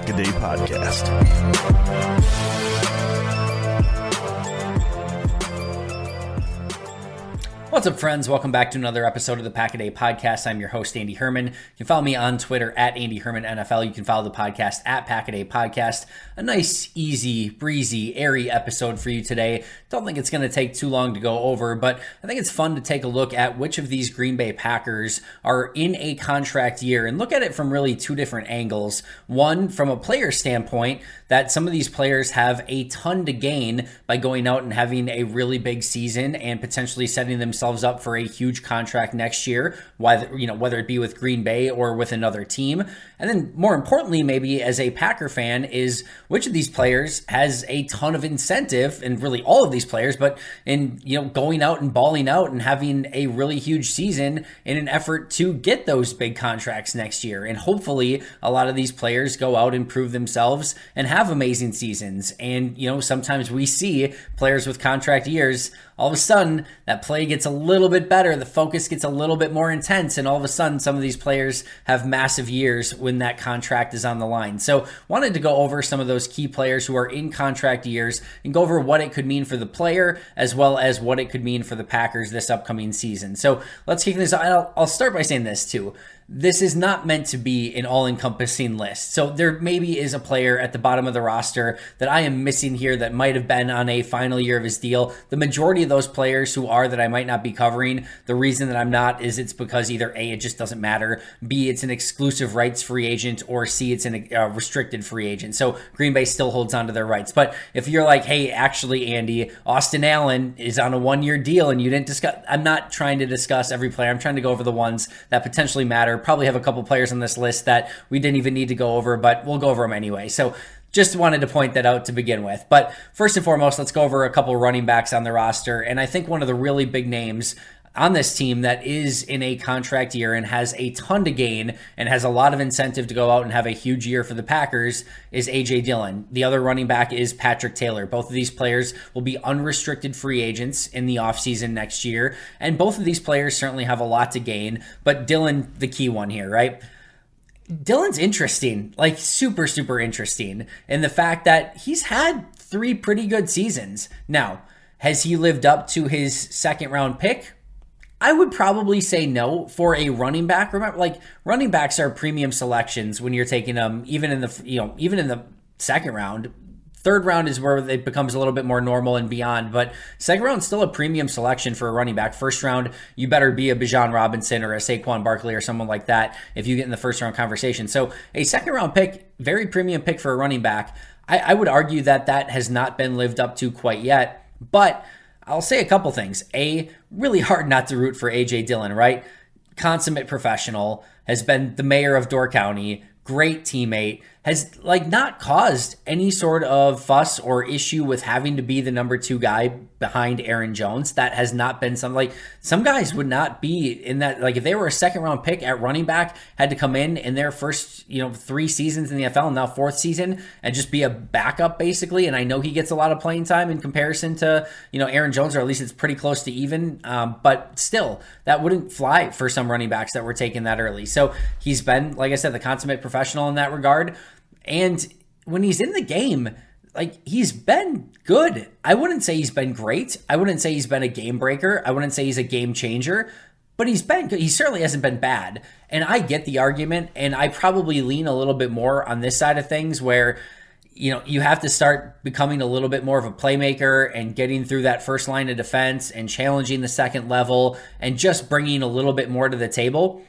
Pack a Day Podcast. What's up, friends? Welcome back to another episode of the Pack a Day Podcast. I'm your host, Andy Herman. You can follow me on Twitter at Andy Herman NFL. You can follow the podcast at Pack a Day Podcast. A nice, easy, breezy, airy episode for you today. Don't think it's going to take too long to go over, but I think it's fun to take a look at which of these Green Bay Packers are in a contract year and look at it from really two different angles. One, from a player standpoint, that some of these players have a ton to gain by going out and having a really big season and potentially setting themselves up for a huge contract next year, whether you know whether it be with Green Bay or with another team. And then more importantly, maybe as a Packer fan, is which of these players has a ton of incentive, and really all of these players, but in you know going out and balling out and having a really huge season in an effort to get those big contracts next year. And hopefully a lot of these players go out and prove themselves and have amazing seasons. And, you know, sometimes we see players with contract years, all of a sudden that play gets a little bit better, the focus gets a little bit more intense, and all of a sudden some of these players have massive years when that contract is on the line. So, wanted to go over some of those key players who are in contract years and go over what it could mean for the player as well as what it could mean for the Packers this upcoming season. So, let's kick this. I'll, I'll start by saying this too this is not meant to be an all encompassing list. So there maybe is a player at the bottom of the roster that I am missing here that might have been on a final year of his deal. The majority of those players who are that I might not be covering, the reason that I'm not is it's because either A, it just doesn't matter, B, it's an exclusive rights free agent, or C, it's a uh, restricted free agent. So Green Bay still holds on to their rights. But if you're like, hey, actually, Andy, Austin Allen is on a one year deal and you didn't discuss, I'm not trying to discuss every player. I'm trying to go over the ones that potentially matter probably have a couple players on this list that we didn't even need to go over, but we'll go over them anyway. So just wanted to point that out to begin with. But first and foremost, let's go over a couple running backs on the roster. And I think one of the really big names on this team that is in a contract year and has a ton to gain and has a lot of incentive to go out and have a huge year for the Packers is AJ Dillon. The other running back is Patrick Taylor. Both of these players will be unrestricted free agents in the offseason next year. And both of these players certainly have a lot to gain, but Dillon, the key one here, right? Dillon's interesting, like super, super interesting in the fact that he's had three pretty good seasons. Now, has he lived up to his second round pick? I would probably say no for a running back. Remember, like running backs are premium selections when you're taking them, even in the you know even in the second round. Third round is where it becomes a little bit more normal and beyond, but second round still a premium selection for a running back. First round, you better be a Bijan Robinson or a Saquon Barkley or someone like that if you get in the first round conversation. So a second round pick, very premium pick for a running back. I, I would argue that that has not been lived up to quite yet, but I'll say a couple things. A, really hard not to root for AJ Dillon, right? Consummate professional, has been the mayor of Door County, great teammate, has like not caused any sort of fuss or issue with having to be the number two guy behind Aaron Jones. That has not been some like some guys would not be in that like if they were a second round pick at running back, had to come in in their first, you know, three seasons in the NFL, and now fourth season, and just be a backup basically. And I know he gets a lot of playing time in comparison to, you know, Aaron Jones, or at least it's pretty close to even. Um, but still, that wouldn't fly for some running backs that were taken that early. So he's been, like I said, the consummate professional in that regard. And when he's in the game, like he's been good. I wouldn't say he's been great. I wouldn't say he's been a game breaker. I wouldn't say he's a game changer, but he's been good. He certainly hasn't been bad. And I get the argument, and I probably lean a little bit more on this side of things where you know, you have to start becoming a little bit more of a playmaker and getting through that first line of defense and challenging the second level and just bringing a little bit more to the table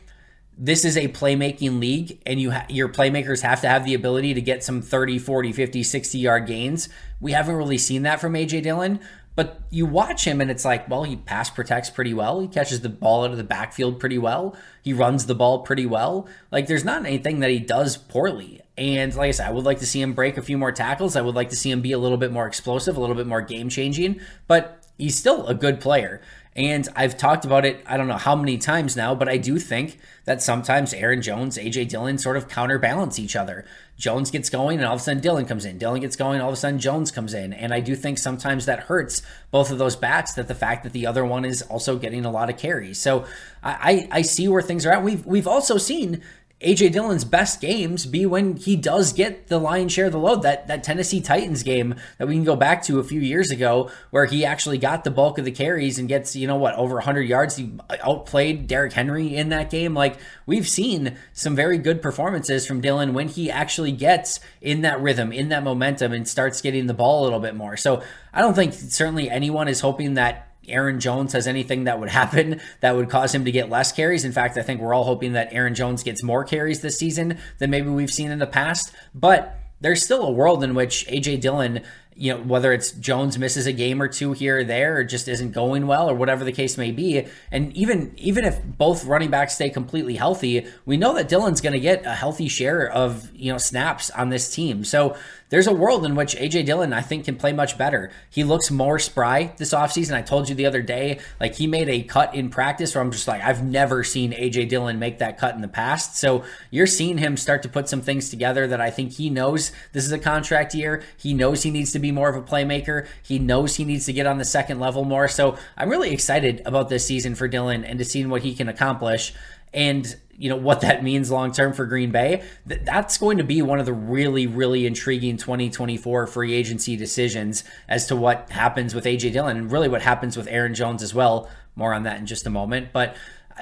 this is a playmaking league and you ha- your playmakers have to have the ability to get some 30 40 50 60 yard gains. We haven't really seen that from aj dillon but you watch him and it's like well he pass protects pretty well. He catches the ball out of the backfield pretty well. He runs the ball pretty well. Like there's not anything that he does poorly. And like i said i would like to see him break a few more tackles. I would like to see him be a little bit more explosive a little bit more game changing but he's still a good player and I've talked about it, I don't know how many times now, but I do think that sometimes Aaron Jones, AJ Dillon sort of counterbalance each other. Jones gets going and all of a sudden Dillon comes in. Dillon gets going, all of a sudden Jones comes in. And I do think sometimes that hurts both of those bats that the fact that the other one is also getting a lot of carries. So I, I see where things are at. We've we've also seen AJ Dillon's best games be when he does get the lion's share of the load. That that Tennessee Titans game that we can go back to a few years ago, where he actually got the bulk of the carries and gets you know what over 100 yards. He outplayed Derrick Henry in that game. Like we've seen some very good performances from Dillon when he actually gets in that rhythm, in that momentum, and starts getting the ball a little bit more. So I don't think certainly anyone is hoping that Aaron Jones has anything that would happen that would cause him to get less carries. In fact, I think we're all hoping that Aaron Jones gets more carries this season than maybe we've seen in the past. But there's still a world in which AJ Dillon you know, whether it's Jones misses a game or two here or there, or just isn't going well, or whatever the case may be. And even even if both running backs stay completely healthy, we know that Dillon's going to get a healthy share of you know snaps on this team. So there's a world in which AJ Dillon, I think, can play much better. He looks more spry this offseason. I told you the other day, like he made a cut in practice where I'm just like, I've never seen AJ Dillon make that cut in the past. So you're seeing him start to put some things together that I think he knows this is a contract year. He knows he needs to be more of a playmaker. He knows he needs to get on the second level more. So I'm really excited about this season for Dillon and to see what he can accomplish. And you know what that means long term for Green Bay. That's going to be one of the really, really intriguing 2024 free agency decisions as to what happens with AJ Dillon and really what happens with Aaron Jones as well. More on that in just a moment, but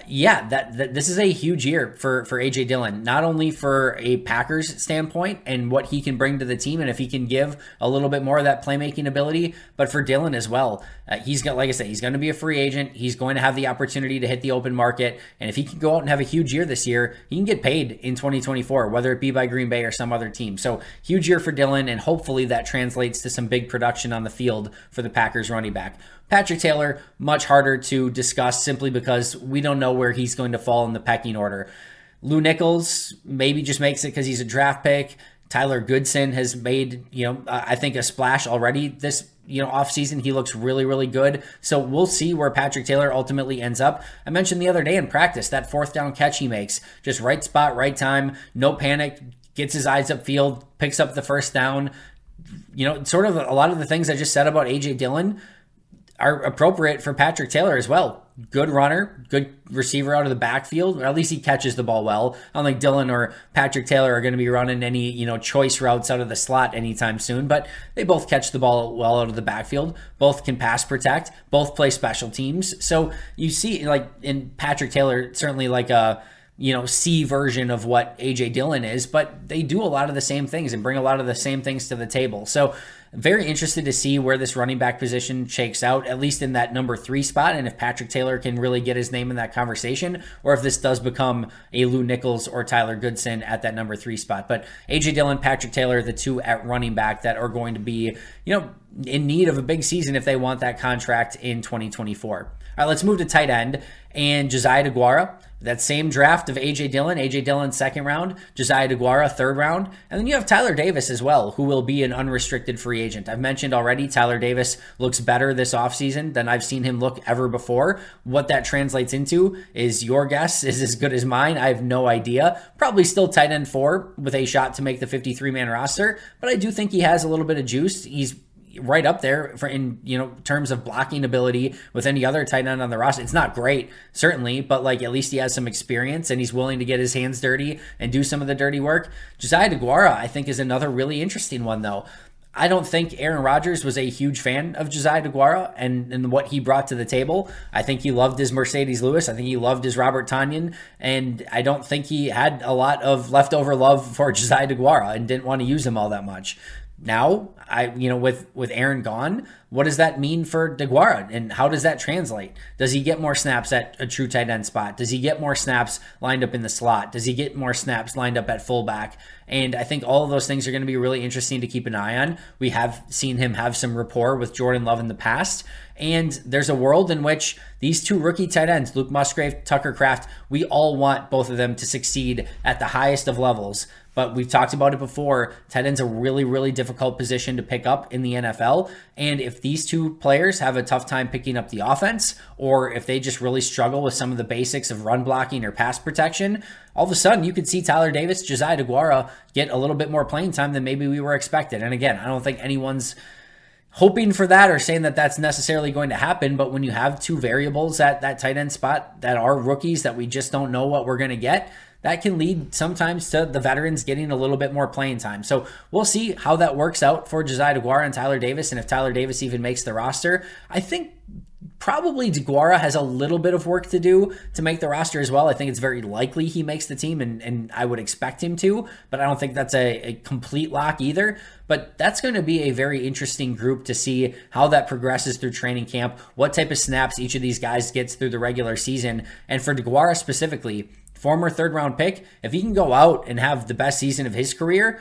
yeah, that, that, this is a huge year for for AJ Dillon, not only for a Packers standpoint and what he can bring to the team, and if he can give a little bit more of that playmaking ability, but for Dillon as well. Uh, he's got, like I said, he's going to be a free agent. He's going to have the opportunity to hit the open market, and if he can go out and have a huge year this year, he can get paid in 2024, whether it be by Green Bay or some other team. So huge year for Dillon, and hopefully that translates to some big production on the field for the Packers running back. Patrick Taylor, much harder to discuss simply because we don't know where he's going to fall in the pecking order. Lew Nichols maybe just makes it because he's a draft pick. Tyler Goodson has made, you know, uh, I think a splash already this, you know, offseason. He looks really, really good. So we'll see where Patrick Taylor ultimately ends up. I mentioned the other day in practice that fourth down catch he makes. Just right spot, right time, no panic, gets his eyes upfield, picks up the first down. You know, sort of a lot of the things I just said about AJ Dillon are appropriate for Patrick Taylor as well. Good runner, good receiver out of the backfield, at least he catches the ball well. I don't think Dillon or Patrick Taylor are going to be running any, you know, choice routes out of the slot anytime soon, but they both catch the ball well out of the backfield. Both can pass protect, both play special teams. So you see, like, in Patrick Taylor, certainly like a, you know, C version of what AJ Dillon is, but they do a lot of the same things and bring a lot of the same things to the table. So Very interested to see where this running back position shakes out, at least in that number three spot, and if Patrick Taylor can really get his name in that conversation, or if this does become a Lew Nichols or Tyler Goodson at that number three spot. But AJ Dillon, Patrick Taylor, the two at running back that are going to be, you know, in need of a big season if they want that contract in 2024. All right, let's move to tight end and Josiah DeGuara. That same draft of AJ Dillon, AJ Dillon second round, Josiah DeGuara third round, and then you have Tyler Davis as well, who will be an unrestricted free agent. I've mentioned already Tyler Davis looks better this offseason than I've seen him look ever before. What that translates into is your guess is as good as mine. I have no idea. Probably still tight end four with a shot to make the 53 man roster, but I do think he has a little bit of juice. He's right up there for in you know terms of blocking ability with any other tight end on the roster. It's not great, certainly, but like at least he has some experience and he's willing to get his hands dirty and do some of the dirty work. Josiah DeGuara, I think, is another really interesting one though. I don't think Aaron Rodgers was a huge fan of Josiah DeGuara and, and what he brought to the table. I think he loved his Marcedes Lewis. I think he loved his Robert Tonyan. And I don't think he had a lot of leftover love for Josiah DeGuara and didn't want to use him all that much. Now, I you know with with Aaron gone, what does that mean for DeGuara and how does that translate? Does he get more snaps at a true tight end spot? Does he get more snaps lined up in the slot? Does he get more snaps lined up at fullback? And I think all of those things are going to be really interesting to keep an eye on. We have seen him have some rapport with Jordan Love in the past. And there's a world in which these two rookie tight ends, Luke Musgrave, Tucker Kraft, we all want both of them to succeed at the highest of levels. But we've talked about it before. Tight end's a really, really difficult position to pick up in the NFL. And if these two players have a tough time picking up the offense, or if they just really struggle with some of the basics of run blocking or pass protection, all of a sudden you could see Tyler Davis, Josiah DeGuara get a little bit more playing time than maybe we were expected. And again, I don't think anyone's hoping for that or saying that that's necessarily going to happen. But when you have two variables at that tight end spot that are rookies that we just don't know what we're going to get, that can lead sometimes to the veterans getting a little bit more playing time. So we'll see how that works out for Josiah DeGuara and Tyler Davis, and if Tyler Davis even makes the roster. I think probably DeGuara has a little bit of work to do to make the roster as well. I think it's very likely he makes the team, and, and I would expect him to, but I don't think that's a, a complete lock either. But that's going to be a very interesting group to see how that progresses through training camp, what type of snaps each of these guys gets through the regular season. And for DeGuara specifically, former third round pick, if he can go out and have the best season of his career,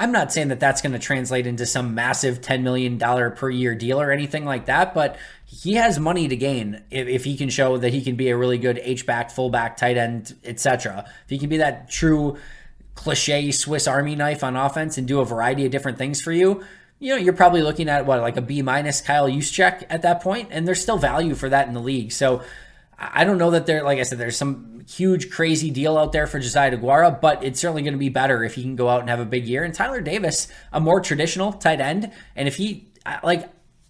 I'm not saying that that's going to translate into some massive $10 million per year deal or anything like that, but he has money to gain if, if he can show that he can be a really good H-back, fullback, tight end, etc. If he can be that true cliche Swiss Army knife on offense and do a variety of different things for you, you know, you're probably looking at what, like a B minus Kyle Juszczyk at that point, and there's still value for that in the league. So I don't know that there, like I said, there's some huge crazy deal out there for Josiah DeGuara, but it's certainly going to be better if he can go out and have a big year. And Tyler Davis, a more traditional tight end, and if he like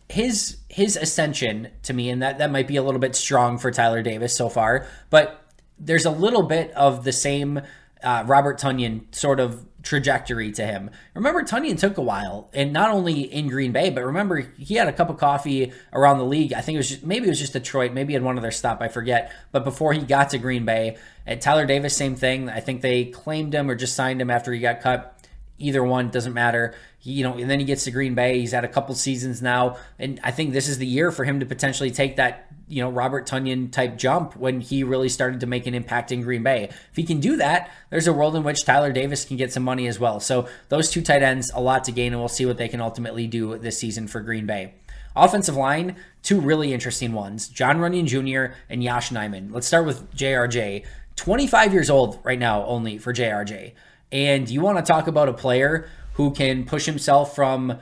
his his ascension to me, and that that might be a little bit strong for Tyler Davis so far, but there's a little bit of the same uh, Robert Tonyan sort of trajectory to him. Remember, Tonyan took a while, and not only in Green Bay, but remember he had a cup of coffee around the league. I think it was just, maybe it was just Detroit, maybe had one other stop, I forget. But before he got to Green Bay, at Tyler Davis, same thing. I think they claimed him or just signed him after he got cut. Either one doesn't matter. He, you know, and then he gets to Green Bay. He's had a couple seasons now, and I think this is the year for him to potentially take that you know Robert Tonyan type jump when he really started to make an impact in Green Bay. If he can do that, there's a world in which Tyler Davis can get some money as well. So those two tight ends, a lot to gain, and we'll see what they can ultimately do this season for Green Bay. Offensive line, two really interesting ones: Jon Runyan Jr. and Yosh Nijman. Let's start with JRJ. 25 years old right now, only for JRJ. And you want to talk about a player who can push himself from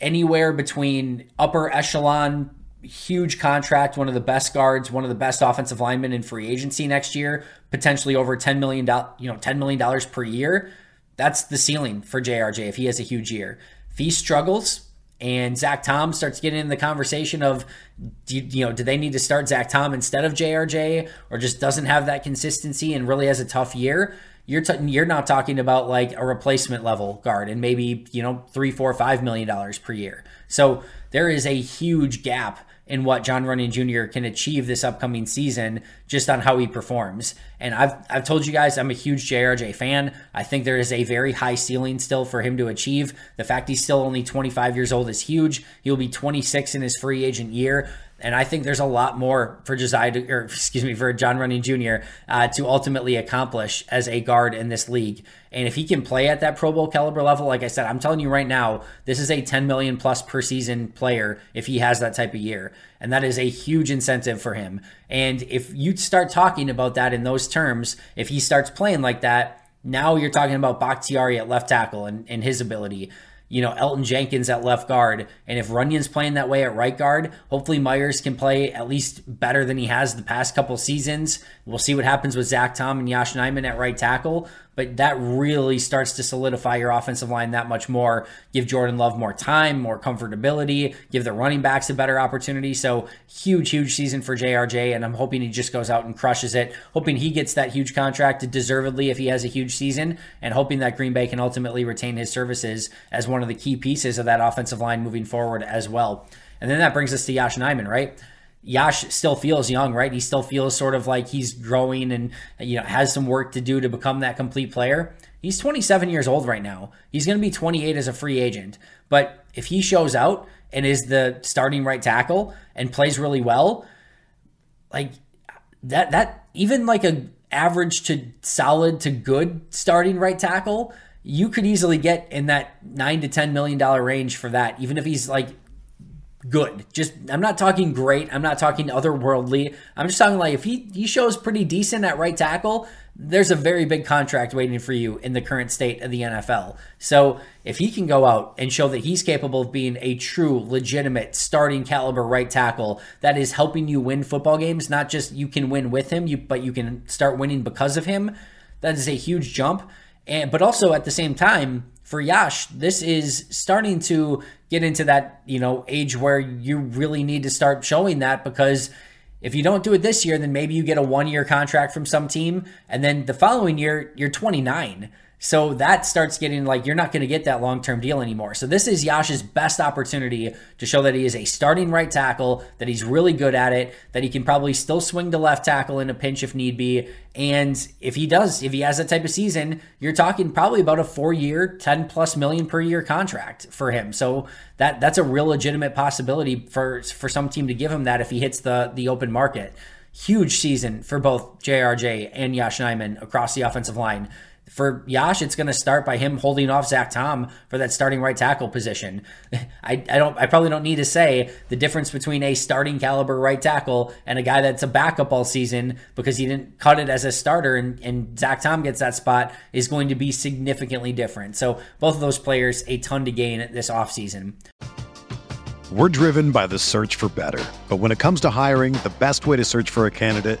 anywhere between upper echelon huge contract, one of the best guards, one of the best offensive linemen in free agency next year, potentially over $10 million, you know, $10 million per year. That's the ceiling for JRJ if he has a huge year. If he struggles and Zach Tom starts getting in the conversation of, you, you know, do they need to start Zach Tom instead of JRJ or just doesn't have that consistency and really has a tough year, you're t- you're not talking about like a replacement level guard and maybe you know three, four, five million dollars per year. So there is a huge gap in what Jon Runyan Jr. can achieve this upcoming season just on how he performs. And I've I've told you guys I'm a huge JRJ fan. I think there is a very high ceiling still for him to achieve. The fact he's still only 25 years old is huge. He'll be 26 in his free agent year. And I think there's a lot more for Josiah, to, or excuse me, for Jon Runyan Jr. Uh, to ultimately accomplish as a guard in this league. And if he can play at that Pro Bowl caliber level, like I said, I'm telling you right now, this is a 10 million plus per season player if he has that type of year. And that is a huge incentive for him. And if you start talking about that in those terms, if he starts playing like that, now you're talking about Bakhtiari at left tackle and, and his ability you know, Elgton Jenkins at left guard. And if Runyan's playing that way at right guard, hopefully Myers can play at least better than he has the past couple seasons. We'll see what happens with Zach Tom and Yosh Nijman at right tackle but that really starts to solidify your offensive line that much more. Give Jordan Love more time, more comfortability, give the running backs a better opportunity. So, huge, huge season for JRJ, and I'm hoping he just goes out and crushes it. Hoping he gets that huge contract deservedly if he has a huge season, and hoping that Green Bay can ultimately retain his services as one of the key pieces of that offensive line moving forward as well. And then that brings us to Yosh Nijman, right? Yosh still feels young, right? He still feels sort of like he's growing and you know has some work to do to become that complete player. He's 27 years old right now. He's going to be 28 as a free agent. But if he shows out and is the starting right tackle and plays really well, like that that even like a average to solid to good starting right tackle, you could easily get in that 9 to 10 million dollar range for that even if he's like good. Just I'm not talking great. I'm not talking otherworldly. I'm just talking like if he he shows pretty decent at right tackle, there's a very big contract waiting for you in the current state of the NFL. So if he can go out and show that he's capable of being a true, legitimate, starting caliber right tackle that is helping you win football games, not just you can win with him, you but you can start winning because of him, that is a huge jump. And but also at the same time, for Yosh, this is starting to get into that, you know, age where you really need to start showing that because if you don't do it this year, then maybe you get a one year contract from some team. And then the following year, you're 29. So that starts getting like you're not going to get that long term deal anymore. So this is Yosh's best opportunity to show that he is a starting right tackle, that he's really good at it, that he can probably still swing to left tackle in a pinch if need be. And if he does, if he has that type of season, you're talking probably about a four year, 10 plus million per year contract for him. So that that's a real legitimate possibility for for some team to give him that if he hits the the open market. Huge season for both JRJ and Yosh Nijman across the offensive line for Yosh, it's going to start by him holding off Zach Tom for that starting right tackle position. I, I don't I probably don't need to say the difference between a starting caliber right tackle and a guy that's a backup all season because he didn't cut it as a starter and, and Zach Tom gets that spot is going to be significantly different. So both of those players a ton to gain this offseason. We're driven by the search for better. But when it comes to hiring, the best way to search for a candidate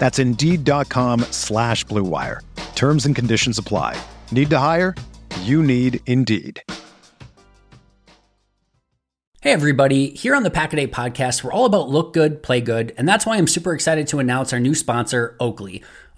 That's Indeed.com slash BlueWire. Terms and conditions apply. Need to hire? You need Indeed. Hey, everybody. Here on the Pack a Day podcast, we're all about look good, play good, and that's why I'm super excited to announce our new sponsor, Oakley.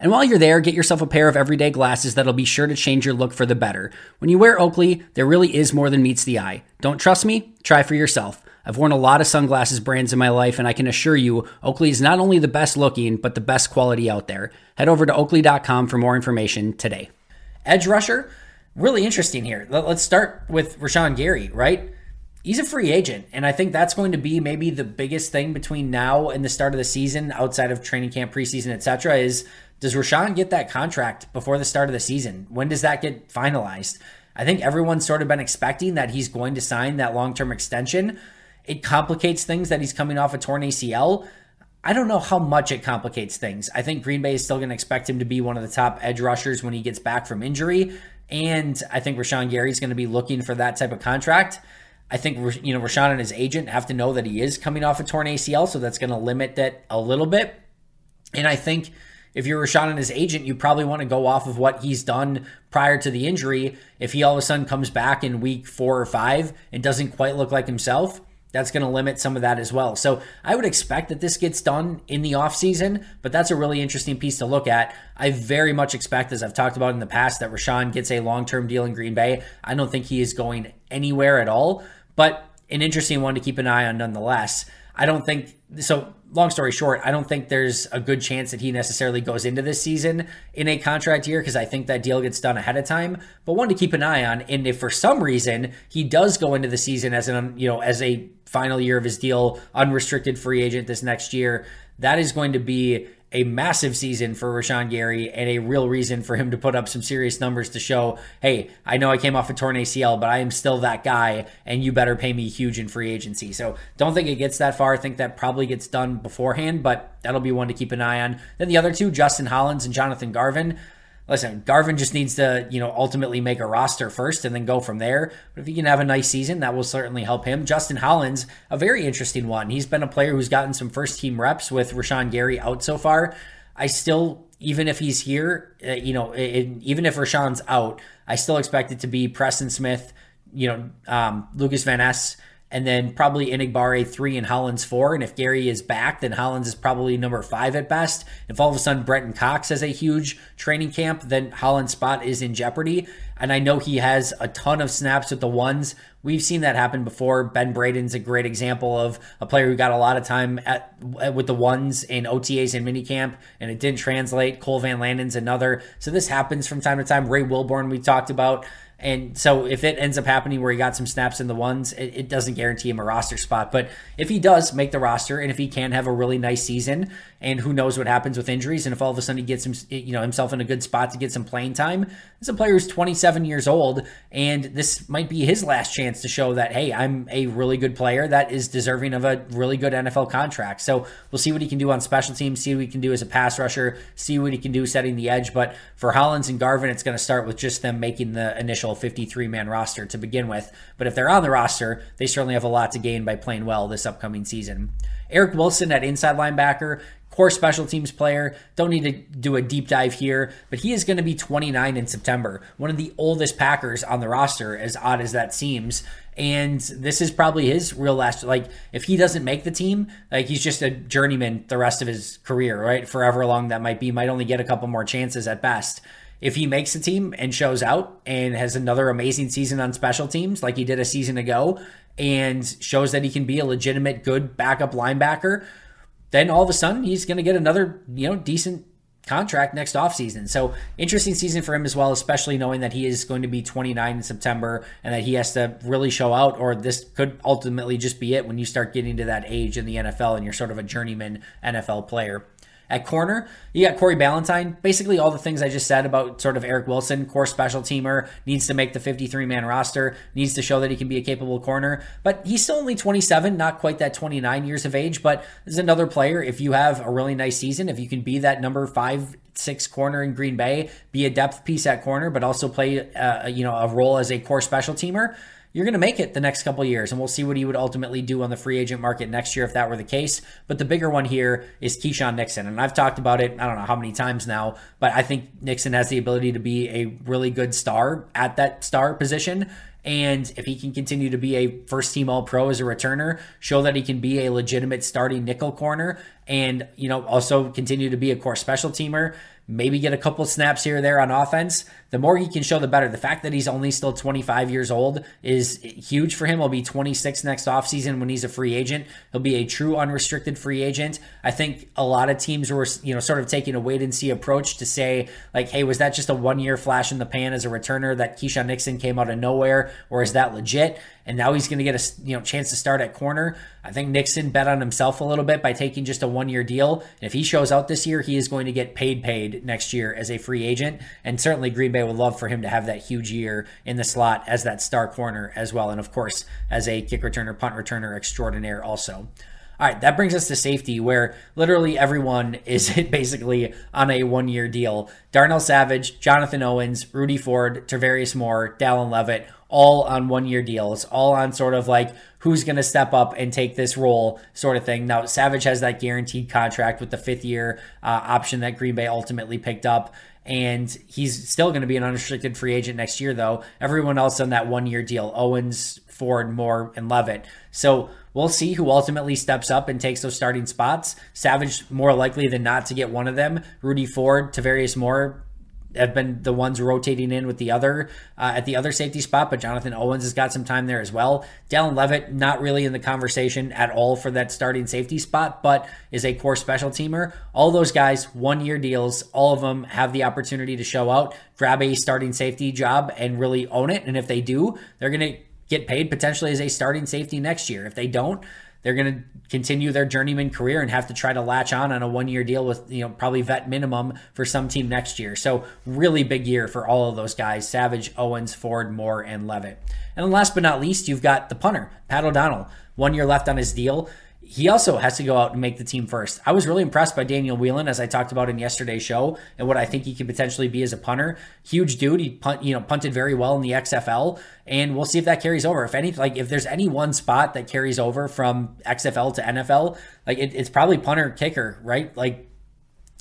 And while you're there, get yourself a pair of everyday glasses that'll be sure to change your look for the better. When you wear Oakley, there really is more than meets the eye. Don't trust me? Try for yourself. I've worn a lot of sunglasses brands in my life, and I can assure you, Oakley is not only the best looking, but the best quality out there. Head over to oakley.com for more information today. Edge rusher, really interesting here. Let's start with Rashan Gary, right? He's a free agent, and I think that's going to be maybe the biggest thing between now and the start of the season, outside of training camp, preseason, etc. Is does Rashan get that contract before the start of the season? When does that get finalized? I think everyone's sort of been expecting that he's going to sign that long term extension. It complicates things that he's coming off a torn ACL. I don't know how much it complicates things. I think Green Bay is still going to expect him to be one of the top edge rushers when he gets back from injury. And I think Rashan Gary is going to be looking for that type of contract. I think you know Rashan and his agent have to know that he is coming off a torn ACL, so that's going to limit that a little bit. And I think if you're Rashan and his agent, you probably want to go off of what he's done prior to the injury. If he all of a sudden comes back in week four or five and doesn't quite look like himself, that's going to limit some of that as well. So I would expect that this gets done in the offseason, but that's a really interesting piece to look at. I very much expect, as I've talked about in the past, that Rashan gets a long term deal in Green Bay. I don't think he is going anywhere at all, but an interesting one to keep an eye on nonetheless. I don't think so. Long story short, I don't think there's a good chance that he necessarily goes into this season in a contract year because I think that deal gets done ahead of time. But one to keep an eye on, and if for some reason he does go into the season as an um, you know as a final year of his deal, unrestricted free agent this next year, that is going to be a massive season for Rashan Gary and a real reason for him to put up some serious numbers to show, hey, I know I came off a torn ACL, but I am still that guy, and you better pay me huge in free agency. So don't think it gets that far. I think that probably gets done beforehand, but that'll be one to keep an eye on. Then the other two, Justin Hollins and Jonathan Garvin listen, Garvin just needs to, you know, ultimately make a roster first and then go from there. But if he can have a nice season, that will certainly help him. Justin Hollins, a very interesting one. He's been a player who's gotten some first team reps with Rashan Gary out so far. I still, even if he's here, uh, you know, it, even if Rashan's out, I still expect it to be Preston Smith, you know, um, Lucas Van Ness, and then probably Enagbare three and Hollins four. And if Gary is back, then Hollins is probably number five at best. If all of a sudden Brenton Cox has a huge training camp, then Hollins' spot is in jeopardy. And I know he has a ton of snaps with the ones. We've seen that happen before. Ben Braden's a great example of a player who got a lot of time at, with the ones in OTAs and minicamp, and it didn't translate. Cole Van Lanen's another. So this happens from time to time. Ray Wilborn, we talked about. And so if it ends up happening where he got some snaps in the ones, it, it, doesn't guarantee him a roster spot. But if he does make the roster and if he can have a really nice season, and who knows what happens with injuries, and if all of a sudden he gets him, you know, himself in a good spot to get some playing time, this is a player who's 27 years old, and this might be his last chance to show that hey, I'm a really good player that is deserving of a really good NFL contract. So we'll see what he can do on special teams, see what he can do as a pass rusher, see what he can do setting the edge. But for Hollins and Garvin, it's going to start with just them making the initial 53 man roster to begin with. But if they're on the roster, they certainly have a lot to gain by playing well this upcoming season. Eric Wilson at inside linebacker core special teams player. Don't need to do a deep dive here, but he is going to be 29 in September. One of the oldest Packers on the roster, as odd as that seems. And this is probably his real last. Like, if he doesn't make the team, like he's just a journeyman the rest of his career, right? Forever long that might be, might only get a couple more chances at best if he makes the team and shows out and has another amazing season on special teams like he did a season ago and shows that he can be a legitimate good backup linebacker then all of a sudden he's going to get another, you know, decent contract next offseason. So interesting season for him as well, especially knowing that he is going to be 29 in September and that he has to really show out, or this could ultimately just be it when you start getting to that age in the NFL and you're sort of a journeyman NFL player. At corner, you got Corey Ballentine. Basically, all the things I just said about sort of Eric Wilson, core special teamer, needs to make the 53 man roster, needs to show that he can be a capable corner. But he's still only 27, not quite that 29 years of age. But this is another player. If you have a really nice season, if you can be that number five, six corner in Green Bay, be a depth piece at corner, but also play, uh, you know, a role as a core special teamer you're going to make it the next couple years, and we'll see what he would ultimately do on the free agent market next year if that were the case. But the bigger one here is Keisean Nixon, and I've talked about it. I don't know how many times now, but I think Nixon has the ability to be a really good star at that star position. And if he can continue to be a first team all pro as a returner, show that he can be a legitimate starting nickel corner, and you know also continue to be a core special teamer, maybe get a couple of snaps here or there on offense, the more he can show, the better. The fact that he's only still 25 years old is huge for him. He'll be 26 next offseason when he's a free agent. He'll be a true unrestricted free agent. I think a lot of teams were, you know, sort of taking a wait and see approach to say, like, hey, was that just a one year flash in the pan as a returner that Keisean Nixon came out of nowhere, or is that legit? And now he's going to get a you know chance to start at corner. I think Nixon bet on himself a little bit by taking just a one year deal. And if he shows out this year, he is going to get paid paid next year as a free agent. And certainly Green Bay would love for him to have that huge year in the slot as that star corner as well. And of course, as a kick returner, punt returner extraordinaire also. All right, that brings us to safety, where literally everyone is basically on a one year deal. Darnell Savage, Jonathan Owens, Rudy Ford, Tarvarius Moore, Dallin Leavitt, all on one year deals, all on sort of like who's going to step up and take this role sort of thing. Now, Savage has that guaranteed contract with the fifth year uh, option that Green Bay ultimately picked up and he's still going to be an unrestricted free agent next year, though. Everyone else on that one year deal Owens, Ford, Moore, and Leavitt. So we'll see who ultimately steps up and takes those starting spots. Savage, more likely than not, to get one of them. Rudy Ford, Tarvarius Moore, have been the ones rotating in with the other uh, at the other safety spot, but Jonathan Owens has got some time there as well. Dallin Leavitt not really in the conversation at all for that starting safety spot, but is a core special teamer. All those guys, one year deals, all of them have the opportunity to show out, grab a starting safety job, and really own it. And if they do, they're going to get paid potentially as a starting safety next year. If they don't, they're going to continue their journeyman career and have to try to latch on on a one year deal with, you know, probably vet minimum for some team next year. So, really big year for all of those guys Savage, Owens, Ford, Moore, and Leavitt. And last but not least, you've got the punter, Pat O'Donnell. One year left on his deal he also has to go out and make the team first. I was really impressed by Daniel Whelan, as I talked about in yesterday's show, and what I think he could potentially be as a punter. Huge dude. He punt, you know, punted very well in the XFL, and we'll see if that carries over. If any, like, if there's any one spot that carries over from XFL to NFL, like, it, it's probably punter kicker, right? Like,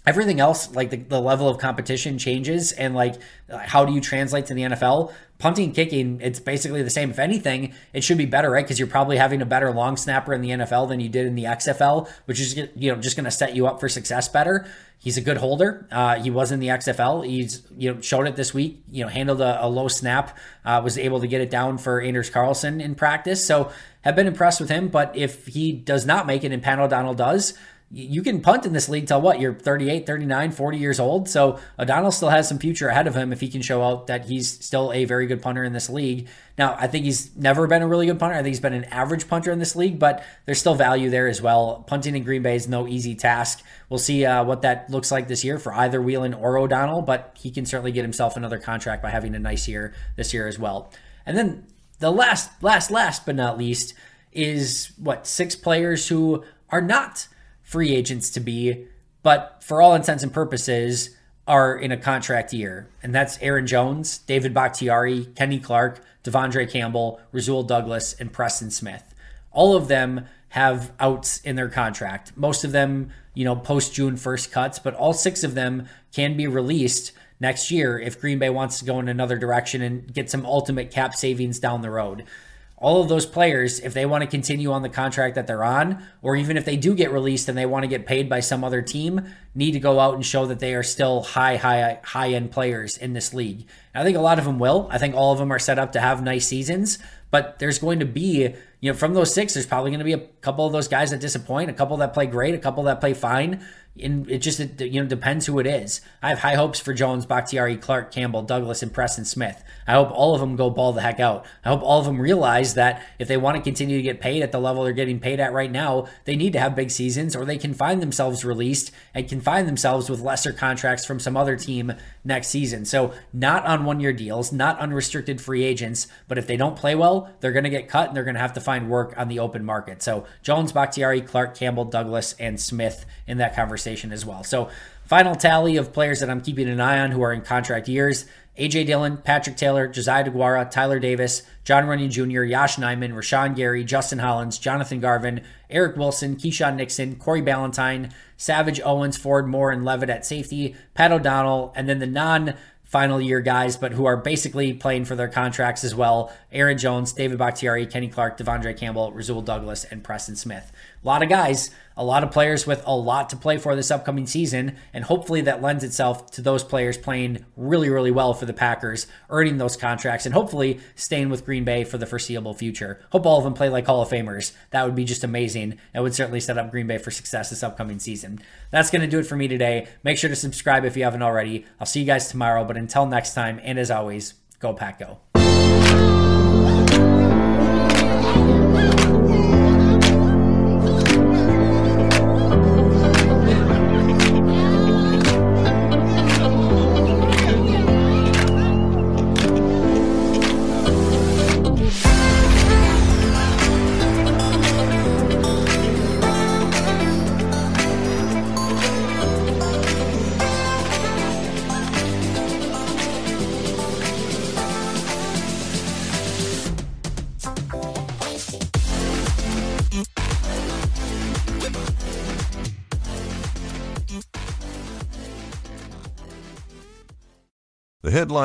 everything else like the, the level of competition changes and like how do you translate to the nfl punting and kicking it's basically the same. If anything it should be better right? Because you're probably having a better long snapper in the nfl than you did in the xfl which is you know just going to set you up for success better. He's a good holder. Uh, he was in the xfl he's you know showed it this week you know handled a, a low snap uh, was able to get it down for anders carlson in practice. So have been impressed with him but if he does not make it and pat o'donnell does you can punt in this league till what you're 38 39 40 years old. So o'donnell still has some future ahead of him if he can show out that he's still a very good punter in this league. Now i think he's never been a really good punter. I think he's been an average punter in this league but there's still value there as well. Punting in green bay is no easy task. We'll see uh, what that looks like this year for either whelan or o'donnell but he can certainly get himself another contract by having a nice year this year as well. And then the last last last but not least is what six players who are not free agents to be, but for all intents and purposes, are in a contract year. And that's Aaron Jones, David Bakhtiari, Kenny Clark, De'Vondre Campbell, Rasul Douglas, and Preston Smith. All of them have outs in their contract. Most of them, you know, post June 1st cuts, but all six of them can be released next year if Green Bay wants to go in another direction and get some ultimate cap savings down the road all of those players, if they want to continue on the contract that they're on, or even if they do get released and they want to get paid by some other team, need to go out and show that they are still high, high, high end players in this league. And I think a lot of them will. I think all of them are set up to have nice seasons, but there's going to be, you know, from those six, there's probably going to be a couple of those guys that disappoint, a couple that play great, a couple that play fine and it just it, you know depends who it is. I have high hopes for Jones, Bakhtiari, Clark, Campbell, Douglas, and Preston Smith. I hope all of them go ball the heck out. I hope all of them realize that if they want to continue to get paid at the level they're getting paid at right now, they need to have big seasons, or they can find themselves released and can find themselves with lesser contracts from some other team next season. So not on one year deals, not unrestricted free agents, but if they don't play well, they're going to get cut and they're going to have to find work on the open market. So Jones, Bakhtiari, Clark, Campbell, Douglas, and Smith in that conversation as well. So final tally of players that I'm keeping an eye on who are in contract years. AJ Dillon, Patrick Taylor, Josiah DeGuara, Tyler Davis, Jon Runyan Jr., Yosh Nijman, Rashan Gary, Justin Hollins, Jonathan Garvin, Eric Wilson, Keisean Nixon, Corey Ballentine, Savage, Owens, Ford, Moore, and Leavitt at safety, Pat O'Donnell, and then the non final year guys, but who are basically playing for their contracts as well. Aaron Jones, David Bakhtiari, Kenny Clark, Devondre Campbell, Rasul Douglas, and Preston Smith. A lot of guys, a lot of players with a lot to play for this upcoming season, and hopefully that lends itself to those players playing really, really well for the Packers, earning those contracts, and hopefully staying with Green Bay for the foreseeable future. Hope all of them play like Hall of Famers. That would be just amazing. It would certainly set up Green Bay for success this upcoming season. That's going to do it for me today. Make sure to subscribe if you haven't already. I'll see you guys tomorrow, but until next time, and as always, go Pack Go.